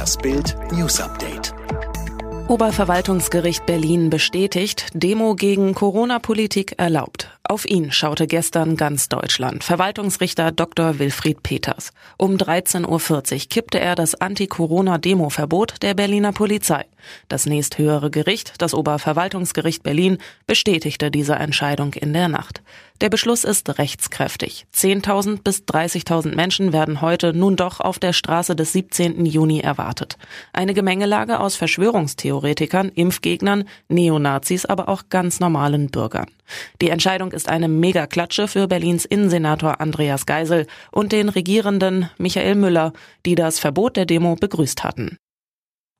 Das Bild News Update. Oberverwaltungsgericht Berlin bestätigt, Demo gegen Corona-Politik erlaubt. Auf ihn schaute gestern ganz Deutschland. Verwaltungsrichter Dr. Wilfried Peters. Um 13.40 Uhr kippte er das Anti-Corona-Demo-Verbot der Berliner Polizei. Das nächsthöhere Gericht, das Oberverwaltungsgericht Berlin, bestätigte diese Entscheidung in der Nacht. Der Beschluss ist rechtskräftig. 10.000 bis 30.000 Menschen werden heute nun doch auf der Straße des 17. Juni erwartet. Eine Gemengelage aus Verschwörungstheoretikern, Impfgegnern, Neonazis, aber auch ganz normalen Bürgern. Die Entscheidung ist eine Megaklatsche für Berlins Innensenator Andreas Geisel und den Regierenden Michael Müller, die das Verbot der Demo begrüßt hatten.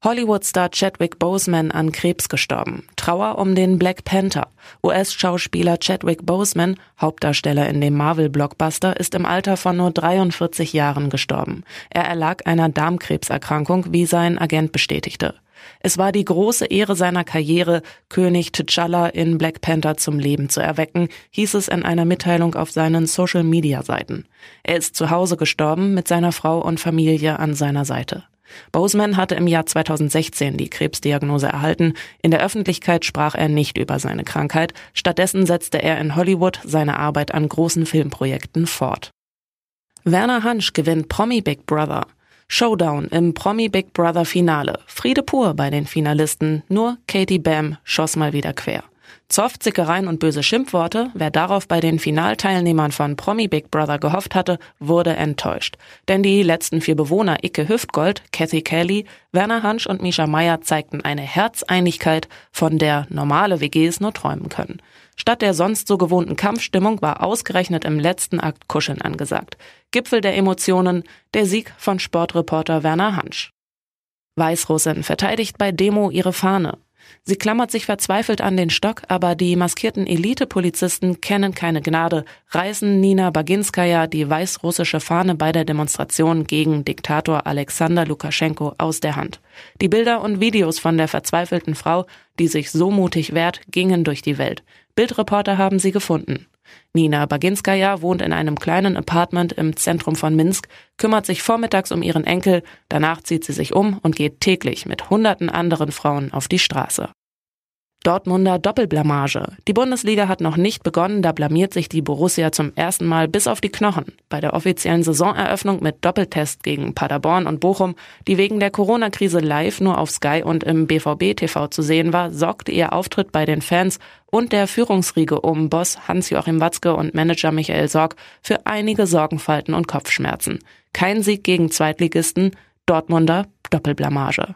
Hollywood-Star Chadwick Boseman an Krebs gestorben. Trauer um den Black Panther. US-Schauspieler Chadwick Boseman, Hauptdarsteller in dem Marvel-Blockbuster, ist im Alter von nur 43 Jahren gestorben. Er erlag einer Darmkrebserkrankung, wie sein Agent bestätigte. Es war die große Ehre seiner Karriere, König T'Challa in Black Panther zum Leben zu erwecken, hieß es in einer Mitteilung auf seinen Social-Media-Seiten. Er ist zu Hause gestorben mit seiner Frau und Familie an seiner Seite. Boseman hatte im Jahr 2016 die Krebsdiagnose erhalten. In der Öffentlichkeit sprach er nicht über seine Krankheit. Stattdessen setzte er in Hollywood seine Arbeit an großen Filmprojekten fort. Werner Hansch gewinnt Promi Big Brother. Showdown im Promi Big Brother Finale. Friede pur bei den Finalisten. Nur Katie Bam schoss mal wieder quer. Zoff, Zickereien und böse Schimpfworte, wer darauf bei den Finalteilnehmern von Promi Big Brother gehofft hatte, wurde enttäuscht. Denn die letzten vier Bewohner Icke Hüftgold, Kathy Kelly, Werner Hansch und Misha Meyer zeigten eine Herzeinigkeit, von der normale WGs nur träumen können. Statt der sonst so gewohnten Kampfstimmung war ausgerechnet im letzten Akt Kuscheln angesagt. Gipfel der Emotionen, der Sieg von Sportreporter Werner Hansch. Weißrussin verteidigt bei Demo ihre Fahne. Sie klammert sich verzweifelt an den Stock, aber die maskierten Elite-Polizisten kennen keine Gnade, reißen Nina Baginskaya die weißrussische Fahne bei der Demonstration gegen Diktator Alexander Lukaschenko aus der Hand. Die Bilder und Videos von der verzweifelten Frau, die sich so mutig wehrt, gingen durch die Welt. Bildreporter haben sie gefunden. Nina Baginskaya wohnt in einem kleinen Apartment im Zentrum von Minsk, kümmert sich vormittags um ihren Enkel, danach zieht sie sich um und geht täglich mit hunderten anderen Frauen auf die Straße. Dortmunder Doppelblamage. Die Bundesliga hat noch nicht begonnen, da blamiert sich die Borussia zum ersten Mal bis auf die Knochen. Bei der offiziellen Saisoneröffnung mit Doppeltest gegen Paderborn und Bochum, die wegen der Corona-Krise live nur auf Sky und im BVB TV zu sehen war, sorgte ihr Auftritt bei den Fans und der Führungsriege um Boss Hans-Joachim Watzke und Manager Michael Sorg für einige Sorgenfalten und Kopfschmerzen. Kein Sieg gegen Zweitligisten, Dortmunder Doppelblamage.